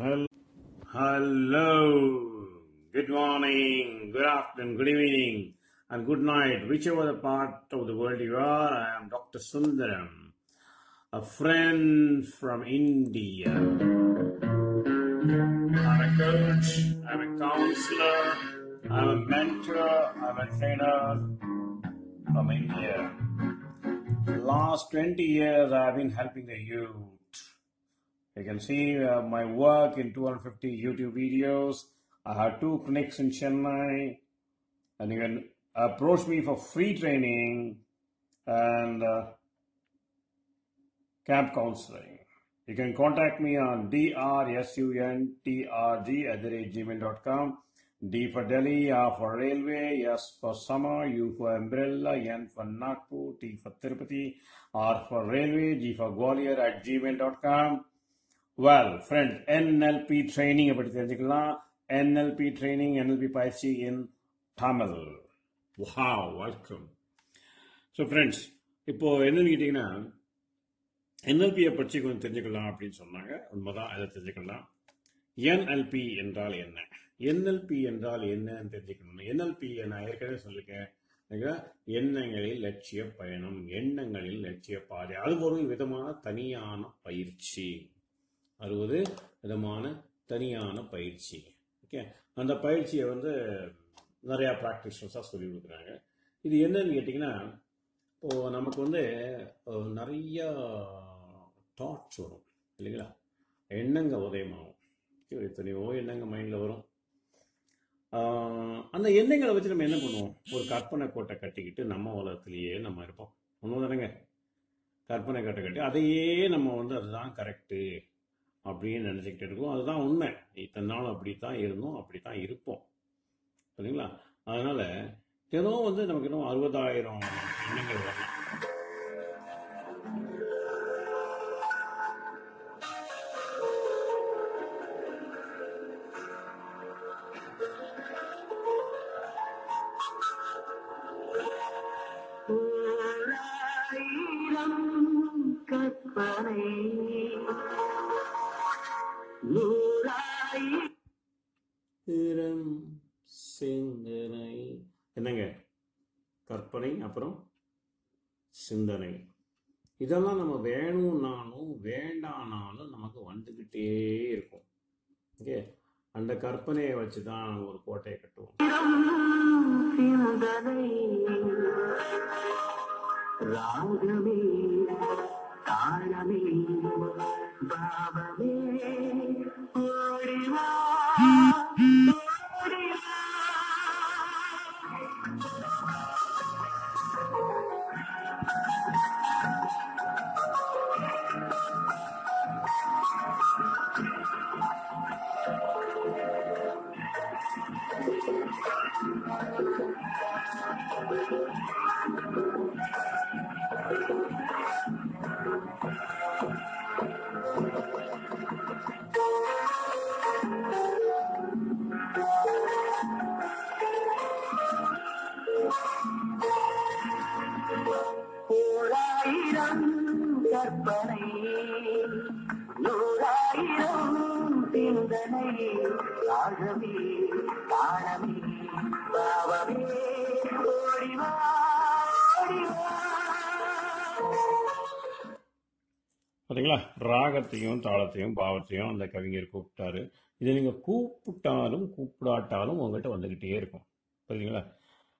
Hel- Hello. Good morning, good afternoon, good evening, and good night. Whichever the part of the world you are, I am Dr. Sundaram, a friend from India. I'm a coach, I'm a counselor, I'm a mentor, I'm a trainer from India. The last 20 years, I've been helping the youth. You can see uh, my work in 250 YouTube videos. I have two clinics in Chennai, and you can approach me for free training and uh, camp counseling. You can contact me on drsuntrg at the rate gmail.com. D for Delhi, R for Railway, S for Summer, U for Umbrella, N for Nagpur, T for Tirupati, R for Railway, G for Gwalior at gmail.com. Well friend NLP training பற்றி தெரிஞ்சுக்கலாம்? NLP training NLP பயிற்சி இன் தமிழ் வா welcome so friends இப்போ என்னன்னு கேட்டிங்கன்னா என்எல்பியை பற்றி கொஞ்சம் தெரிஞ்சுக்கலாம் அப்படின்னு சொன்னாங்க. உண்மைதான் அதை தெரிஞ்சுக்கலாம். என்எல்பி என்றால் என்ன? என்எல்பி என்றால் என்னன்னு தெரிஞ்சுக்கணும் என்எல்பி நான் ஏற்கனவே சொல்லியிருக்கேன். எண்ணங்களில் லட்சிய பயணம் எண்ணங்களில் லட்சிய பாதை. அது ஒரு விதமான தனியான பயிற்சி. அறுபது விதமான தனியான பயிற்சி. ஓகே அந்த பயிற்சியை வந்து நிறையா ப்ராக்டிஷன்ஸாக சொல்லி கொடுக்குறாங்க. இது என்னன்னு கேட்டிங்கன்னா இப்போது நமக்கு வந்து நிறையா தாட்ஸ் வரும். இல்லைங்களா? எண்ணங்க உதயமாகும். எத்தனையோ எண்ணங்க மைண்டில் வரும். அந்த எண்ணங்களை வச்சு நம்ம என்ன பண்ணுவோம்? ஒரு கற்பனை கோட்டை கட்டிக்கிட்டு நம்ம உலகத்திலேயே நம்ம இருப்போம். ஒன்றும் தானேங்க கற்பனை கோட்டை கட்டி அதையே நம்ம வந்து அதுதான் கரெக்டு அப்படின்னு நினச்சிக்கிட்டு இருக்கோம். அதுதான் உண்மை. இத்தனை நாள் அப்படி தான் இருந்தோம் அப்படி தான் இருப்போம். சரிங்களா? அதனால் தினம் வந்து நமக்கு இன்னும் அறுபதாயிரம் எண்ணங்கள் வரலாம். திறம் சிந்தனை. என்னங்க? கற்பனை அப்புறம் சிந்தனை. இதெல்லாம் நம்ம வேணும்னாலும் வேண்டானாலும் நமக்கு வந்துக்கிட்டே இருக்கும். ஓகே? அந்த கற்பனையை வச்சு தான் ஒரு கோட்டையை கட்டுவோம். ராகமே தாளமே. Baba, me, Lordy, love. பார்த்தீங்களா ராகத்தையும் தாளத்தையும் பாவத்தையும் அந்த கவிஞர் கூப்பிட்டாரு. இதை நீங்கள் கூப்பிட்டாலும் கூப்பிடாட்டாலும் உங்ககிட்ட வந்துக்கிட்டே இருக்கும். சரிங்களா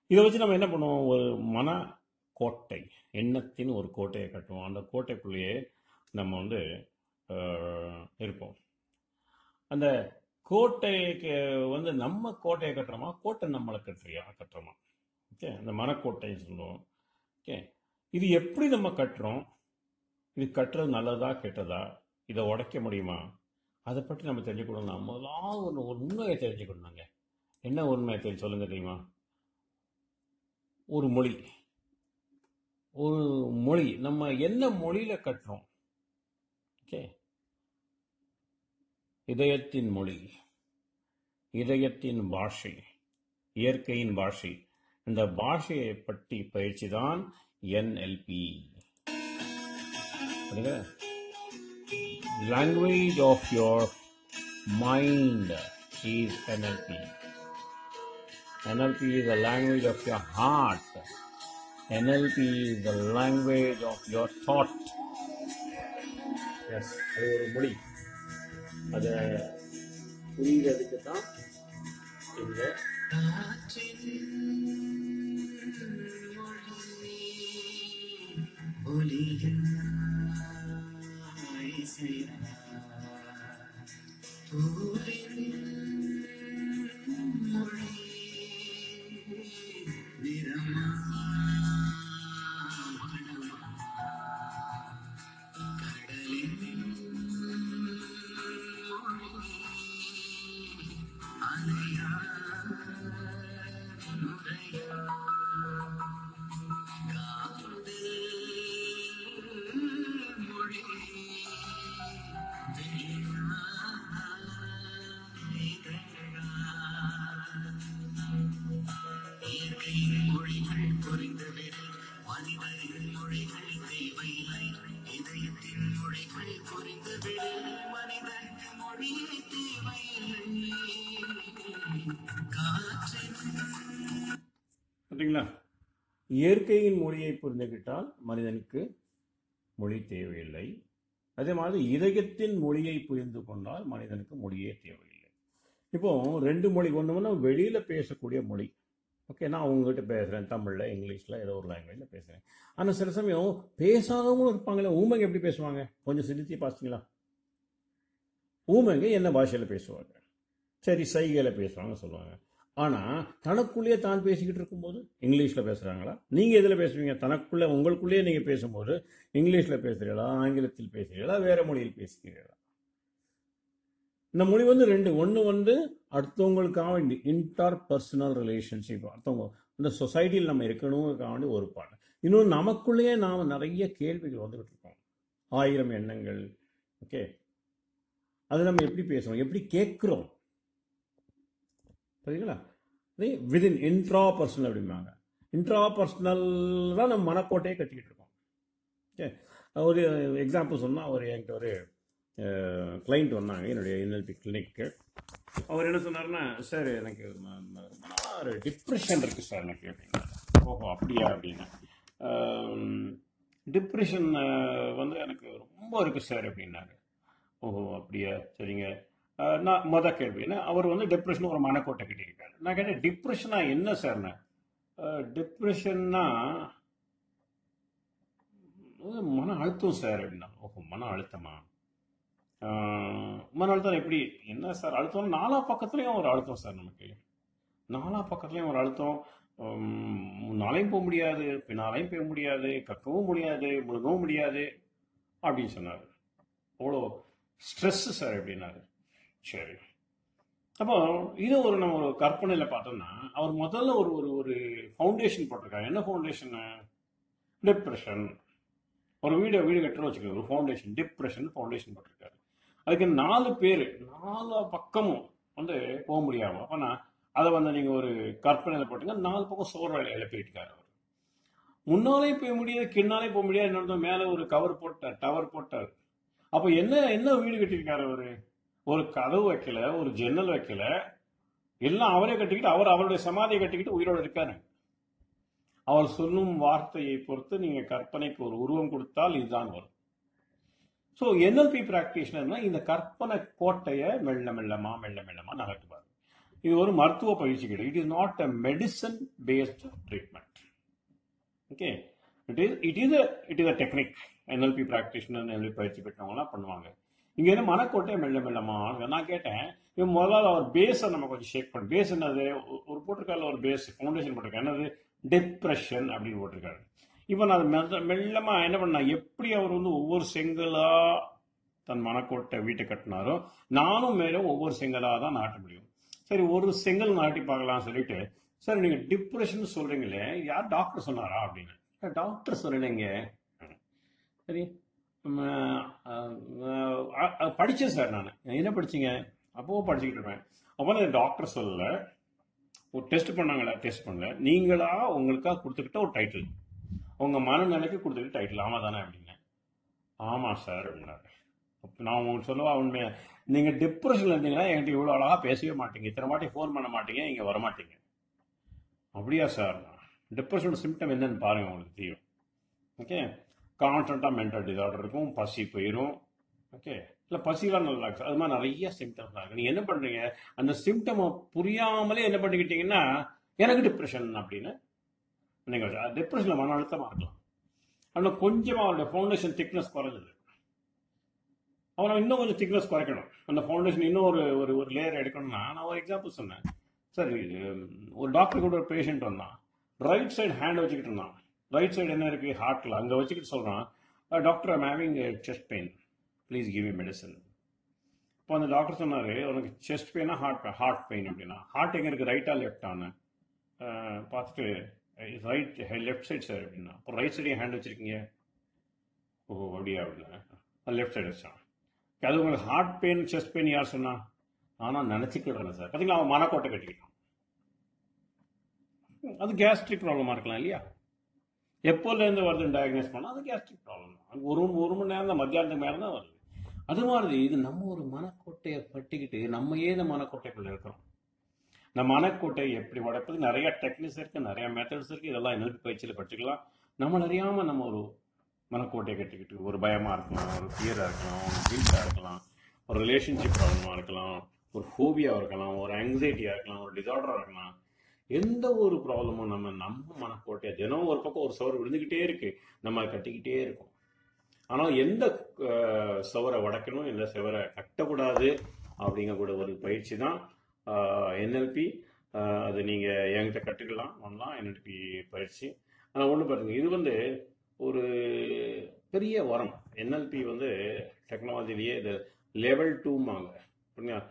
இதை வச்சு நம்ம என்ன பண்ணுவோம்? ஒரு மன கோட்டை எண்ணத்தின் ஒரு கோட்டையை கட்டுவோம். அந்த கோட்டைக்குள்ளேயே நம்ம வந்து இருப்போம். அந்த கோட்டைக்கு வந்து நம்ம கோட்டையை கட்டுறோமா? கோட்டை நம்மளை கட்டுறியா? கட்டுறோமா? ஓகே? அந்த மனக்கோட்டைன்னு சொல்லுவோம். ஓகே? இது எப்படி நம்ம கட்டுறோம்? இது கட்டுறது நல்லதா கெட்டதா? இதை உடைக்க முடியுமா? அதை பற்றி நம்ம தெரிஞ்சுக்கணும்னா முதலாவது ஒன்று ஒரு உண்மையை தெரிஞ்சுக்கணுங்க என்ன உண்மையை தெரிஞ்சு சொல்லுங்க தெரியுமா? ஒரு மொழி. ஒரு மொழி. நம்ம என்ன மொழியில் கட்டுறோம் ஓகே? இதயத்தின் மொழி. இதயத்தின் பாஷை. இயற்கையின் பாஷை. இந்த பாஷையை பற்றி பயிற்சி தான் NLP. Language of your mind is NLP. NLP is the language of your heart. NLP is the language of your thought. Yes அது ஒரு மொழி அதை புரிகிறதுக்கு தான் இந்த Ooh. புரிஞ்சுக்கிட்டீங்களா இயற்கையின் மொழியை புரிந்துகிட்டால் மனிதனுக்கு மொழி தேவையில்லை. அதே மாதிரி இதயத்தின் மொழியை புரிந்து கொண்டால் மனிதனுக்கு மொழியே தேவையில்லை. இப்போ ரெண்டு மொழி ஒன்று வெளியில் பேசக்கூடிய மொழி. ஓகே நான் உங்ககிட்ட பேசுகிறேன் தமிழில் இங்கிலீஷில் ஏதோ ஒரு லாங்குவேஜில் பேசுகிறேன் ஆனால் சில சமயம் பேசாதவங்களும் இருப்பாங்களே ஊமைங்க எப்படி பேசுவாங்க? கொஞ்சம் சிரித்தி பார்த்தீங்களா ஊமைங்க என்ன பாஷையில் பேசுவாங்க? சரி சைகையில் பேசுவாங்க சொல்லுவாங்க. ஆனால் தனக்குள்ளேயே தான் பேசிக்கிட்டு இருக்கும்போது இங்கிலீஷில் பேசுகிறாங்களா நீங்கள் எதில் பேசுவீங்க? தனக்குள்ளே உங்களுக்குள்ளேயே நீங்கள் பேசும்போது இங்கிலீஷில் பேசுகிறீங்களா ஆங்கிலத்தில் பேசுகிறீங்களா வேறு மொழியில் பேசுகிறீர்களா? இந்த மொழி வந்து ரெண்டு. ஒன்று வந்து அடுத்தவங்களுக்காக வேண்டி இன்டர் பர்சனல் ரிலேஷன்ஷிப் அடுத்தவங்க இந்த சொசைட்டியில் நம்ம இருக்கணுங்கிறக்காக வேண்டி ஒரு பாட்டு இன்னொன்று நமக்குள்ளேயே நாம் நிறைய கேள்விகள் வந்துக்கிட்டு இருக்கோம். ஆயிரம் எண்ணங்கள் ஓகே அது நம்ம எப்படி பேசுகிறோம் எப்படி கேட்குறோம்? சரிங்களா விதின் இன்ட்ரா பர்சனல் அப்படிம்பாங்க. இன்ட்ரா பர்சனல் தான் நம்ம மனக்கோட்டையே கட்டிக்கிட்டு இருக்கோம். ஓகே? ஒரு எக்ஸாம்பிள் சொன்னால் ஒரு என்கிட்ட ஒரு கிளைண்ட் வந்தாங்க என்னுடைய என்எல்பி கிளினிக்கு அவர் என்ன சொன்னார்னா சார் எனக்கு ஒரு டிப்ரெஷன் இருக்குது சார் எனக்கு. அப்படின்னா ஓஹோ அப்படியா? அப்படின்னா. டிப்ரெஷன் வந்து எனக்கு ரொம்ப இருக்குது சார் அப்படின்னாரு. ஓஹோ அப்படியா? சரிங்க. நான் மொத கேள்வின்னா அவர் வந்து டிப்ரெஷன் ஒரு மனக்கோட்டை கட்டியிருக்காரு. நான் கேட்டேன் டிப்ரெஷனா என்ன சார்ண்ணே டிப்ரெஷன்னா மன அழுத்தம் சார் அப்படின்னா. ஓஹோ மன அழுத்தமா? மன அழுத்தம் எப்படி? என்ன சார் அழுத்தம் நாலா பக்கத்துலேயும் ஒரு அழுத்தம் சார் நமக்கு. நாலா பக்கத்துலேயும் ஒரு அழுத்தம். முன்னாலையும் போக முடியாது பின்னாலையும் போக முடியாது கற்கவும் முடியாது முழுங்கவும் முடியாது அப்படின்னு சொன்னார். அவ்வளோ ஸ்ட்ரெஸ்ஸு சார் அப்படின்னாரு. சரி. அப்போ இது ஒரு நம்ம ஒரு கற்பனையில் பார்த்தோம்னா அவர் முதல்ல ஒரு ஒரு ஒரு ஃபவுண்டேஷன் போட்டிருக்காரு. என்ன ஃபவுண்டேஷனு டிப்ரெஷன் ஒரு வீடு வீடு கட்டுறோம் வச்சுக்கோங்க ஒரு ஃபவுண்டேஷன் டிப்ரெஷன் ஃபவுண்டேஷன் போட்டிருக்காரு. அதுக்கு நாலு பேர் நாலு பக்கமும் வந்து போக முடியாம அப்போ நான் அதை வந்து நீங்கள் ஒரு கற்பனையில் போட்டுங்க நாலு பக்கம் சோறு எழுப்பிட்டுருக்காரு அவர். முன்னாலே போக முடியாது கிண்ணாலே போக முடியாது இன்னொரு மேலே ஒரு கவர் போட்டார் டவர் போட்டார். அப்போ என்ன என்ன வீடு கட்டியிருக்காரு அவர்? ஒரு கதவு வைக்கல ஒரு ஜன்னல் வைக்கல எல்லாம் அவரே கட்டிக்கிட்டு அவர் அவருடைய சமாதியை கட்டிக்கிட்டு உயிரோடு இருக்காரு. அவர் சொல்லும் வார்த்தையை பொறுத்து நீங்க கற்பனைக்கு ஒரு உருவம் கொடுத்தால் இதுதான் வரும். ஸோ என்எல்பி பிராக்டிஷனர்னா இந்த கற்பனை கோட்டையை மெல்ல மெல்லமா மெல்ல மெல்லமா நகர்த்துவார். இது ஒரு மருத்துவ பயிற்சி கிடையாது it is not a medicine based treatment okay it is it is it is a technique NLP practitioner NLP பயிற்சி பெற்றவங்களாம் பண்ணுவாங்க. இங்கே என்ன மனக்கோட்டையை மெல்ல மெல்லமா நான் கேட்டேன் இவன் முதல்ல அவர் பேஸை நம்ம கொஞ்சம் ஷேக் பண்ணி. பேஸ் என்னது? ஒரு- ஒரு ஒரு பேஸ் ஃபவுண்டேஷன் போட்டிருக்காரு. என்னது? டிப்ரெஷன் அப்படின்னு போட்டிருக்காரு. இப்போ நான் அதை மெல்ல மெல்லமா என்ன பண்ண எப்படி அவர் வந்து ஒவ்வொரு செங்கலா தன் மனக்கோட்டை வீட்டை கட்டினாரோ நானும் மேலும் ஒவ்வொரு செங்கலா தான் நாட்ட முடியும். சரி ஒரு செங்கல் நாட்டி பார்க்கலாம் சொல்லிட்டு சார் நீங்க டிப்ரெஷன் சொல்றீங்களே யார் டாக்டர் சொன்னாரா? அப்படின்னு. டாக்டர் சொல்லலைங்க சரி படித்தேன் சார் நான். என்ன படிச்சீங்க? அப்போ படிச்சுக்கிட்டு இருப்பேன். அப்போ நான் டாக்டர் சொல்லல. ஒரு டெஸ்ட் பண்ணாங்களா? டெஸ்ட் பண்ணல. நீங்களா உங்களுக்காக கொடுத்துக்கிட்ட ஒரு டைட்டில் உங்கள் மனநிலைக்கு கொடுத்துக்கிட்ட டைட்டில் ஆமாம் தானே அப்படின்னேன். ஆமாம் சார் அப்படின்னாரு. நான் உங்களுக்கு சொல்லவா? உண்மையை? நீங்கள் டிப்ரெஷனில் இருந்தீங்கன்னா என்கிட்ட இவ்வளோ அழகாக பேசவே மாட்டீங்க. இத்தனை வாட்டி ஃபோன் பண்ண மாட்டீங்க இங்கே வர மாட்டீங்க. அப்படியா சார்? டிப்ரெஷனோட சிம்டம் என்னன்னு பாருங்கள் உங்களுக்கு தெரியும். ஓகே கான்ஸ்டண்ட்டாக மென்டல் டிசார்டர் இருக்கும் பசி போயிடும் ஓகே இல்லை பசிலாம் நல்லா இருக்கு. அது மாதிரி நிறைய சிம்டம்ஸ் இருக்கு. நீங்கள் என்ன பண்ணுறீங்க அந்த சிம்டமை புரியாமலே என்ன பண்ணிக்கிட்டீங்கன்னா எனக்கு டிப்ரெஷன் அப்படின்னு நீங்கள் டிப்ரெஷனில் மன அழுத்தமாக இருக்கலாம். ஆனால் கொஞ்சமாக அவருடைய ஃபவுண்டேஷன் திக்னஸ் குறைஞ்சது அவனை இன்னும் கொஞ்சம் திக்னஸ் குறைக்கணும். அந்த ஃபவுண்டேஷன் இன்னும் ஒரு ஒரு ஒரு லேயர் எடுக்கணும்னா நான் ஒரு எக்ஸாம்பிள் சொன்னேன். சரி ஒரு டாக்டர் கூட ஒரு பேஷண்ட் வந்தான். ரைட் சைடு ஹேண்ட் வச்சுக்கிட்டு இருந்தான். ரைட் சைடு என்ன இருக்குது ஹார்ட்டில் அங்கே வச்சுக்கிட்டு சொல்கிறான் doctor I'm having chest pain please give you medicine இப்போ அந்த டாக்டர் சொன்னார் உனக்கு செஸ்ட் பெயினா ஹார்ட் ஹார்ட் பெயின் அப்படின்னா. ஹார்ட் எங்கே இருக்குது ரைட்டா லெஃப்டான்னு பார்த்துட்டு ரைட் லெஃப்ட் சைடு சார் அப்படின்னா. அப்போ ரைட் சைடு ஹேண்ட் வச்சுருக்கீங்க. ஓ அப்படியா அப்படின்னா. லெஃப்ட் சைடு வச்சான். அது உங்களுக்கு ஹார்ட் பெயின் செஸ்ட் பெயின் யார் சொன்னா? ஆனால் நினச்சிக்கிடுறேன் சார் பார்த்தீங்களா அவன் மனக்கோட்டை கட்டிக்கிட்டான். அது கேஸ்ட்ரிக் ப்ராப்ளமாக இருக்கலாம் இல்லையா? எப்போலேருந்து வருதுன்னு டயக்னோஸ் பண்ணால் அது கேஸ்ட்ரிக் ப்ராப்ளம் தான் ஒரு ஒரு மணி நேரம் தான் மத்தியானத்துக்கு மேலே தான் வருது. அது மாதிரி இது நம்ம ஒரு மனக்கோட்டையை பட்டிக்கிட்டு நம்ம ஏன் இந்த இருக்கிறோம்? இந்த மனக்கோட்டை எப்படி உடைப்பது? நிறைய டெக்னிக்ஸ் இருக்குது நிறைய மெத்தட்ஸ் இருக்குது இதெல்லாம் இன்னொரு பயிற்சியில் படிச்சுக்கலாம் நம்ம அறியாமல் நம்ம ஒரு மனக்கோட்டையை கட்டிக்கிட்டு ஒரு பயமாக இருக்கலாம் ஒரு ஃபியராக இருக்கலாம் ஒரு கில்ட்டாக இருக்கலாம் ஒரு ரிலேஷன்ஷிப் ப்ராப்ளமாக இருக்கலாம் ஒரு ஃபோபியாவாக இருக்கலாம் ஒரு ஆங்ஸைட்டியாக இருக்கலாம் ஒரு டிசார்டராக இருக்கலாம். எந்த ஒரு ப்ராப்ளமும் நம்ம நம்ம மனக்கோட்டையா தினம் ஒரு பக்கம் ஒரு சவர் விழுந்துக்கிட்டே இருக்கு. நம்ம அதை கட்டிக்கிட்டே இருக்கோம். ஆனால் எந்த சவரை வடக்கணும் உடைக்கணும் எந்த சவரை கட்டக்கூடாது அப்படிங்கக்கூட ஒரு பயிற்சி தான் என்எல்பி அது நீங்கள் என்கிட்ட கற்றுக்கலாம் பண்ணலாம் என்எல்பி பயிற்சி. ஆனால் ஒன்று பாருங்க இது வந்து ஒரு பெரிய வரம். என்எல்பி வந்து டெக்னாலஜிலேயே இது லெவல் டூமாங்க புரியுங்களா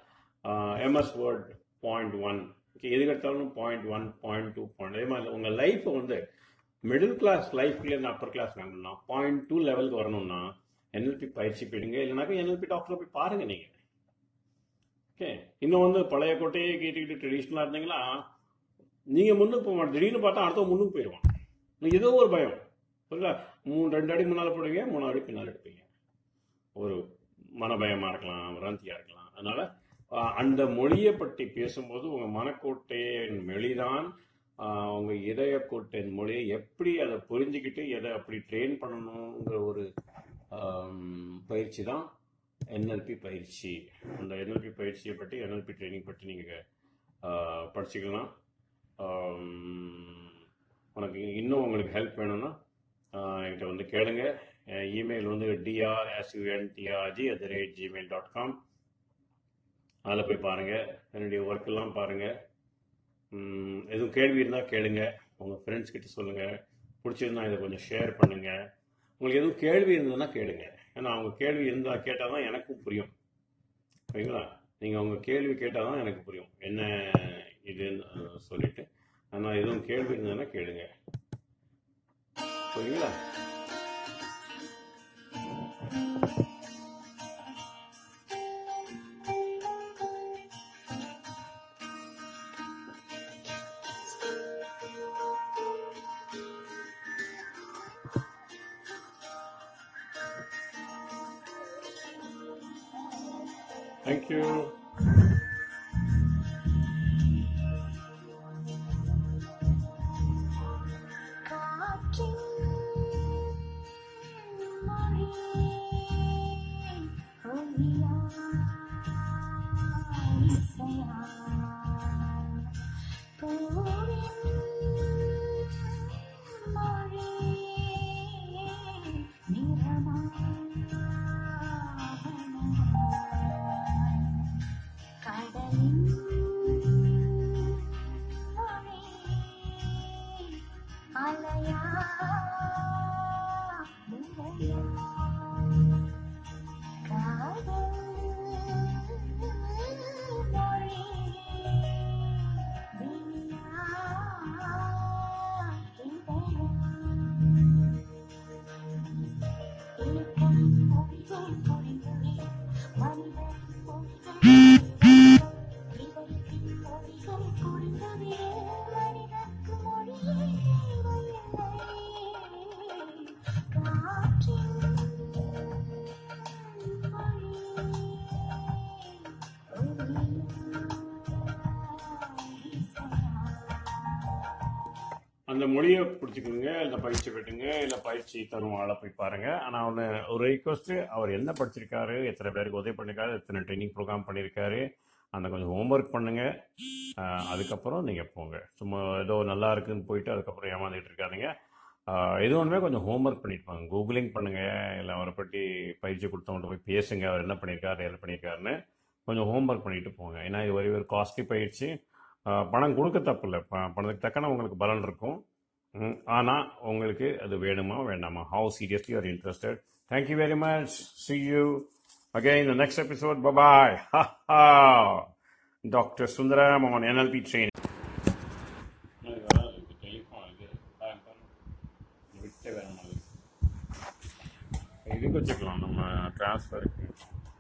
MS Word point one okay எது எடுத்தாலும் point one point two point அதே மாதிரி உங்கள் லைஃப்பை வந்து மிடில் கிளாஸ் லைஃப்லேருந்து அப்பர் கிளாஸ் வேணும்னா பாயிண்ட் டூ லெவலுக்கு வரணும்னா என்எல்பி பயிற்சி போயிடுங்க. இல்லைனாக்கா என்எல்பி டாக்டரை போய் பாருங்க நீங்கள் ஓகே இன்னும் வந்து பழைய கோட்டையே கேட்டுக்கிட்டு ட்ரெடிஷ்னலாக இருந்தீங்களா நீங்கள் முன்னுக்கு போக மாட்டோம் திடீர்னு பார்த்தா அடுத்த முன்னுக்கு போயிடுவான். ஏதோ ஒரு பயம். புரியல மூணு ரெண்டு அடி முன்னால் போடுவீங்க மூணு அடி பின்னால் எடுப்பீங்க. ஒரு மனபயமாக இருக்கலாம் வராந்தியாக இருக்கலாம். அதனால் அந்த மொழியை பற்றி பேசும்போது உங்கள் மனக்கோட்டையின் மொழிதான் உங்கள் இதயக்கோட்டையின் மொழியை எப்படி அதை புரிஞ்சுக்கிட்டு எதை அப்படி ட்ரெயின் பண்ணணுங்கிற ஒரு பயிற்சி தான் என்எல்பி பயிற்சி. அந்த என்எல்பி பயிற்சியை பற்றி என்எல்பி ட்ரைனிங் பற்றி நீங்கள் படிச்சுக்கலாம். உனக்கு இன்னும் உங்களுக்கு ஹெல்ப் வேணும்னா என்கிட்ட வந்து கேளுங்க. இமெயில் வந்து DR SUNDRG at the rate Gmail dot com அதில் போய் பாருங்கள் என்னுடைய ஒர்க்கெல்லாம் பாருங்கள் எதுவும் கேள்வி இருந்தால் கேளுங்க. உங்கள் ஃப்ரெண்ட்ஸ் கிட்ட சொல்லுங்கள் பிடிச்சிருந்தா இதை கொஞ்சம் ஷேர் பண்ணுங்கள் உங்களுக்கு எதுவும் கேள்வி இருந்ததுன்னா கேளுங்க. ஏன்னா அவங்க கேள்வி இருந்தால் கேட்டால் தான் எனக்கும் புரியும். சரிங்களா நீங்கள் உங்கள் கேள்வி கேட்டால் தான் எனக்கு புரியும். என்ன இதுன்னு சொல்லிட்டு. ஆனால் எதுவும் கேள்வி இருந்ததுன்னா கேளுங்க. புரியுங்களா? தேங்க்யூ காற்றின் அந்த மொழியை பிடிச்சிக்கோங்க இல்லை பயிற்சி பெற்றுங்க இல்லை பயிற்சி தரும் ஆளை போய் பாருங்க. ஆனால் ஒன்று ஒரு ரிக்வஸ்ட்டு அவர் என்ன படிச்சிருக்காரு எத்தனை பேருக்கு உதவி பண்ணிருக்காரு எத்தனை ட்ரைனிங் ப்ரோக்ராம் பண்ணியிருக்காரு அந்த கொஞ்சம் ஹோம்ஒர்க் பண்ணுங்க. அதுக்கப்புறம் நீங்கள் போங்க. சும்மா ஏதோ நல்லா இருக்குன்னு போயிட்டு அதுக்கப்புறம் ஏமாந்துக்கிட்டு இருக்காதீங்க. எது ஒன்றுமே கொஞ்சம் ஹோம்ஒர்க் பண்ணிட்டு வாங்க கூகுளிங் பண்ணுங்கள் இல்லை அவரை பற்றி பயிற்சி கொடுத்தவங்கள்ட்ட போய் பேசுங்க அவர் என்ன பண்ணியிருக்காரு என்ன பண்ணியிருக்காருன்னு கொஞ்சம் ஹோம்ஒர்க் பண்ணிட்டு போங்க. ஏன்னா இது ஒரு ஒரு காஸ்ட்லி பயிற்சி. பணம் கொடுக்க தப்பு இல்லை பணத்துக்கு தக்கன உங்களுக்கு பலன் இருக்கும். ஆனால் உங்களுக்கு அது வேணுமா வேண்டாமா? How seriously are interested thank you very much see you again next episode bye bye doctor Sundaram on NLP train இது வச்சுக்கலாம். நம்ம டிரான்ஸ்ஃபருக்கு